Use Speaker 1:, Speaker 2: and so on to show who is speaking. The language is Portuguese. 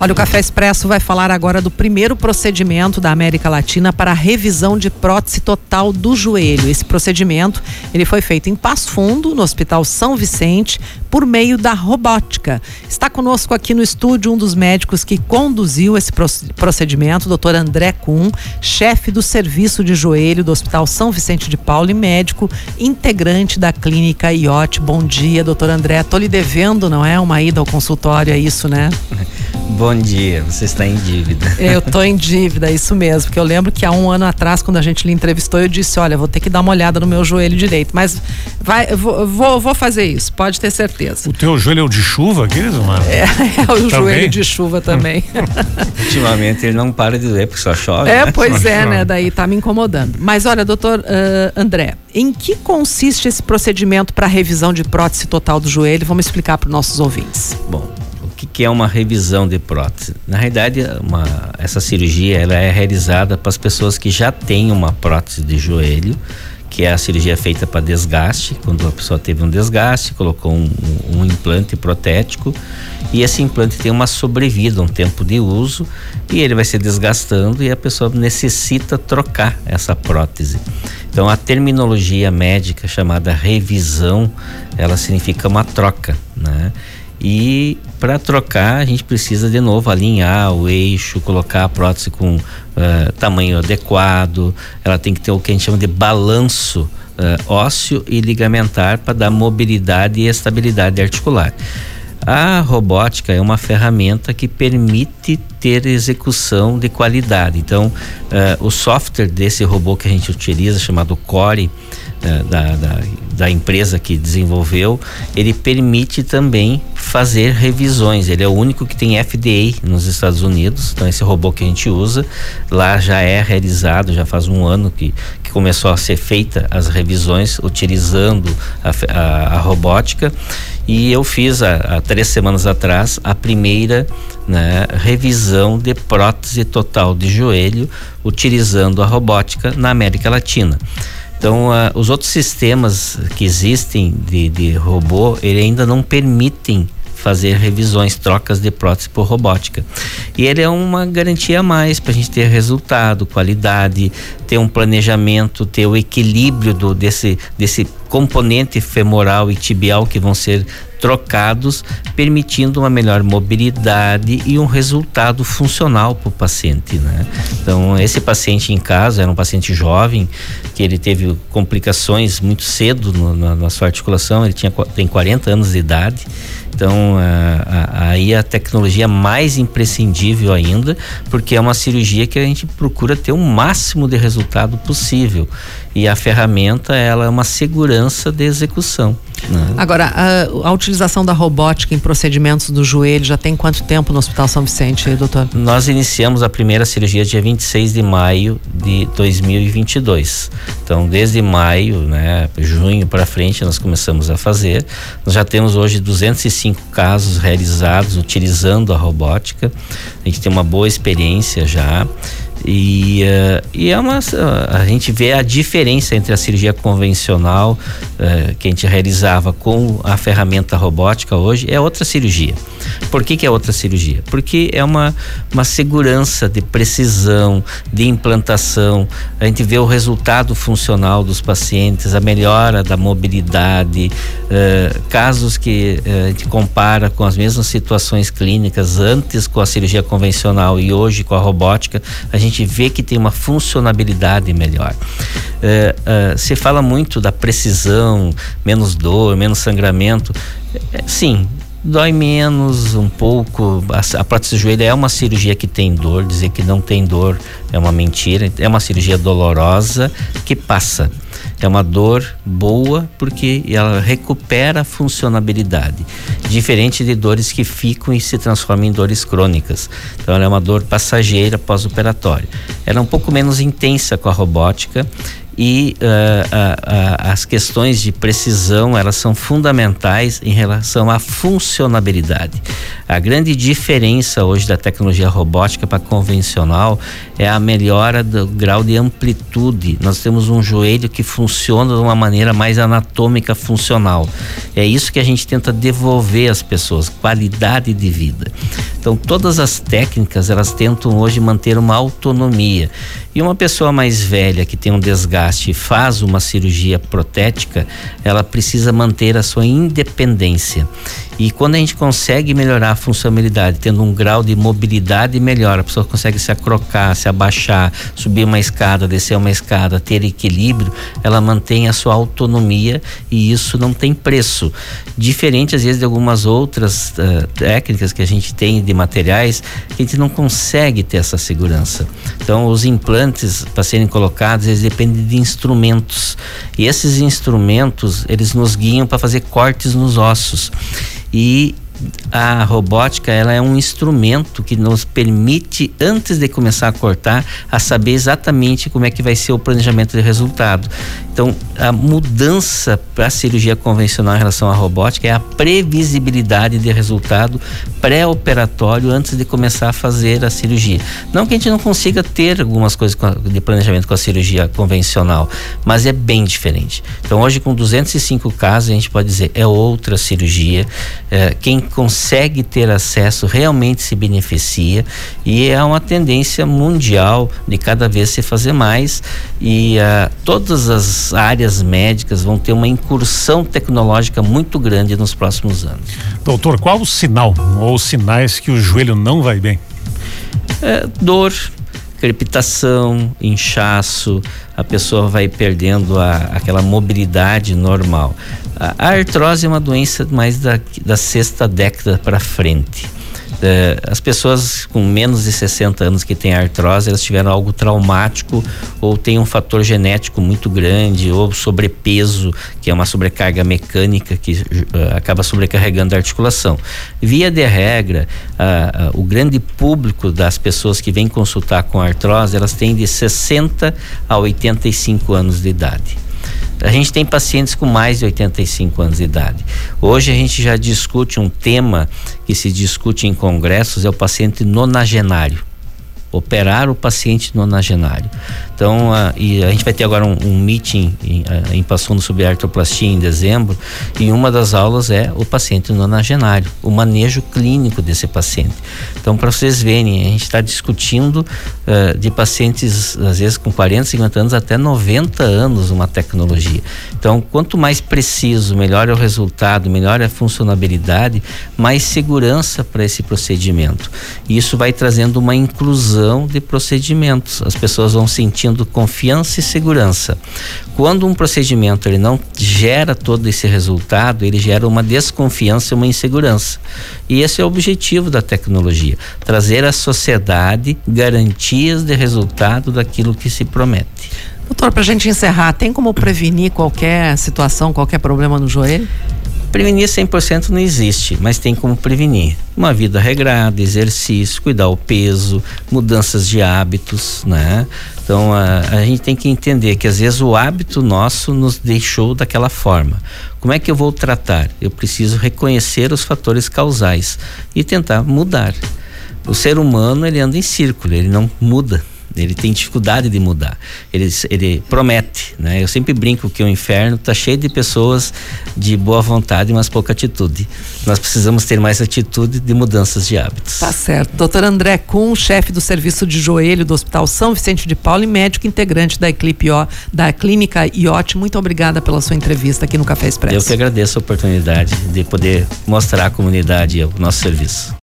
Speaker 1: Olha, o Café Expresso vai falar agora do primeiro procedimento da América Latina para a revisão de prótese total do joelho. Esse procedimento, ele foi feito em Passo Fundo, no Hospital São Vicente, por meio da robótica. Está conosco aqui no estúdio um dos médicos que conduziu esse procedimento, o doutor André Kuhn, chefe do serviço de joelho do Hospital São Vicente de Paulo e médico integrante da clínica IOT. Bom dia, doutor André. Estou lhe devendo, não é? Uma ida ao consultório, é isso, né?
Speaker 2: Bom dia, você está em dívida.
Speaker 1: Eu estou em dívida, isso mesmo. Porque eu lembro que há um ano atrás, quando a gente lhe entrevistou, eu disse: Olha, vou ter que dar uma olhada no meu joelho direito. Mas vai, vou, vou, vou fazer isso, pode ter certeza.
Speaker 3: O teu joelho é o de chuva, aqueles,
Speaker 1: mano? É, é o joelho de chuva também.
Speaker 2: Ultimamente ele não para de doer porque só chove.
Speaker 1: É, né? pois é, né? Daí tá me incomodando. Mas olha, doutor uh, André, em que consiste esse procedimento para revisão de prótese total do joelho? Vamos explicar para os nossos ouvintes.
Speaker 2: Bom, que, que é uma revisão de prótese? Na realidade, uma, essa cirurgia ela é realizada para as pessoas que já têm uma prótese de joelho, que é a cirurgia feita para desgaste, quando a pessoa teve um desgaste, colocou um, um, implante protético e esse implante tem uma sobrevida, um tempo de uso e ele vai se desgastando e a pessoa necessita trocar essa prótese. Então a terminologia médica chamada revisão, ela significa uma troca, né? E para trocar, a gente precisa de novo alinhar o eixo, colocar a prótese com uh, tamanho adequado. Ela tem que ter o que a gente chama de balanço uh, ósseo e ligamentar para dar mobilidade e estabilidade articular. A robótica é uma ferramenta que permite ter execução de qualidade. Então, uh, o software desse robô que a gente utiliza, chamado Core, da, da, da, empresa que desenvolveu, ele permite também fazer revisões. Ele é o único que tem FDA nos Estados Unidos. Então, esse robô que a gente usa lá já é realizado, já faz um ano que, que começou a ser feita as revisões utilizando a, a, a robótica. E eu fiz há, três semanas atrás a primeira né, revisão de prótese total de joelho utilizando a robótica na América Latina. Então, uh, os outros sistemas que existem de, de robô, ele ainda não permitem fazer revisões, trocas de prótese por robótica. E ele é uma garantia a mais para a gente ter resultado, qualidade, ter um planejamento, ter o equilíbrio do, desse, desse componente femoral e tibial que vão ser trocados, permitindo uma melhor mobilidade e um resultado funcional para o paciente, né? Então, esse paciente em casa era um paciente jovem que ele teve complicações muito cedo no, na, na, sua articulação, ele tinha tem 40 anos de idade. Então, aí a tecnologia é mais imprescindível ainda, porque é uma cirurgia que a gente procura ter o máximo de resultado possível. E a ferramenta, ela é uma segurança de execução.
Speaker 1: Né? Agora, a, a, utilização da robótica em procedimentos do joelho já tem quanto tempo no Hospital São Vicente, doutor?
Speaker 2: Nós iniciamos a primeira cirurgia dia 26 de maio de 2022. Então, desde maio, né, junho para frente, nós começamos a fazer. Nós já temos hoje 205 casos realizados utilizando a robótica. A gente tem uma boa experiência já. E, uh, e é uma. A gente vê a diferença entre a cirurgia convencional uh, que a gente realizava com a ferramenta robótica hoje é outra cirurgia. Por que, que é outra cirurgia? Porque é uma, uma segurança de precisão, de implantação. A gente vê o resultado funcional dos pacientes, a melhora da mobilidade, uh, casos que a gente compara com as mesmas situações clínicas antes com a cirurgia convencional e hoje com a robótica, a gente vê que tem uma funcionabilidade melhor. É, é, se fala muito da precisão, menos dor, menos sangramento. Sim, dói menos um pouco. A, a prótese de joelho é uma cirurgia que tem dor, dizer que não tem dor é uma mentira. É uma cirurgia dolorosa que passa. É uma dor boa porque ela recupera a funcionabilidade, diferente de dores que ficam e se transformam em dores crônicas. Então ela é uma dor passageira pós-operatória. Ela é um pouco menos intensa com a robótica e uh, uh, uh, as questões de precisão elas são fundamentais em relação à funcionabilidade. A grande diferença hoje da tecnologia robótica para convencional é a melhora do grau de amplitude. Nós temos um joelho que funciona de uma maneira mais anatômica funcional. É isso que a gente tenta devolver às pessoas, qualidade de vida. Então todas as técnicas elas tentam hoje manter uma autonomia. E uma pessoa mais velha que tem um desgaste e faz uma cirurgia protética, ela precisa manter a sua independência. E quando a gente consegue melhorar a funcionalidade, tendo um grau de mobilidade melhor, a pessoa consegue se acrocar, se abaixar, subir uma escada, descer uma escada, ter equilíbrio, ela mantém a sua autonomia e isso não tem preço. Diferente às vezes de algumas outras uh, técnicas que a gente tem de materiais, que a gente não consegue ter essa segurança. Então, os implantes para serem colocados, eles dependem de instrumentos. E esses instrumentos, eles nos guiam para fazer cortes nos ossos e a robótica ela é um instrumento que nos permite antes de começar a cortar a saber exatamente como é que vai ser o planejamento de resultado então, a mudança para a cirurgia convencional em relação à robótica é a previsibilidade de resultado pré-operatório antes de começar a fazer a cirurgia. Não que a gente não consiga ter algumas coisas de planejamento com a cirurgia convencional, mas é bem diferente. Então, hoje, com 205 casos, a gente pode dizer é outra cirurgia. É, quem consegue ter acesso realmente se beneficia e é uma tendência mundial de cada vez se fazer mais e uh, todas as áreas médicas vão ter uma incursão tecnológica muito grande nos próximos anos.
Speaker 3: Doutor, qual o sinal ou os sinais que o joelho não vai bem?
Speaker 2: É, dor, crepitação, inchaço, a pessoa vai perdendo a, aquela mobilidade normal. A, artrose é uma doença mais da, da sexta década para frente. É, as pessoas com menos de 60 anos que têm artrose, elas tiveram algo traumático ou tem um fator genético muito grande ou sobrepeso, que é uma sobrecarga mecânica que uh, acaba sobrecarregando a articulação. Via de regra, uh, uh, o grande público das pessoas que vêm consultar com artrose, elas têm de 60 a 85 anos de idade. A gente tem pacientes com mais de 85 anos de idade. Hoje a gente já discute um tema que se discute em congressos, é o paciente nonagenário operar o paciente nonagenário. Então, a, e a gente vai ter agora um, um meeting em, a, em Passuno sobre artroplastia em dezembro, e uma das aulas é o paciente nonagenário, o manejo clínico desse paciente. Então, para vocês verem, a gente está discutindo uh, de pacientes, às vezes com 40, 50 anos, até 90 anos, uma tecnologia. Então, quanto mais preciso, melhor é o resultado, melhor é a funcionabilidade, mais segurança para esse procedimento. E isso vai trazendo uma inclusão de procedimentos. As pessoas vão sentindo confiança e segurança. Quando um procedimento ele não gera todo esse resultado, ele gera uma desconfiança e uma insegurança. E esse é o objetivo da tecnologia: trazer à sociedade garantias de resultado daquilo que se promete.
Speaker 1: Doutor, para a gente encerrar, tem como prevenir qualquer situação, qualquer problema no joelho?
Speaker 2: Prevenir 100% não existe, mas tem como prevenir. Uma vida regrada, exercício, cuidar o peso, mudanças de hábitos, né? Então a, a gente tem que entender que às vezes o hábito nosso nos deixou daquela forma. Como é que eu vou tratar? Eu preciso reconhecer os fatores causais e tentar mudar. O ser humano ele anda em círculo, ele não muda ele tem dificuldade de mudar. Ele, ele promete, né? Eu sempre brinco que o inferno está cheio de pessoas de boa vontade, mas pouca atitude. Nós precisamos ter mais atitude de mudanças de hábitos.
Speaker 1: Tá certo. Doutor André Kuhn, chefe do serviço de joelho do Hospital São Vicente de Paulo e médico integrante da, Eclipe, da Clínica IOT, muito obrigada pela sua entrevista aqui no Café Expresso.
Speaker 2: Eu que agradeço a oportunidade de poder mostrar à comunidade o nosso serviço.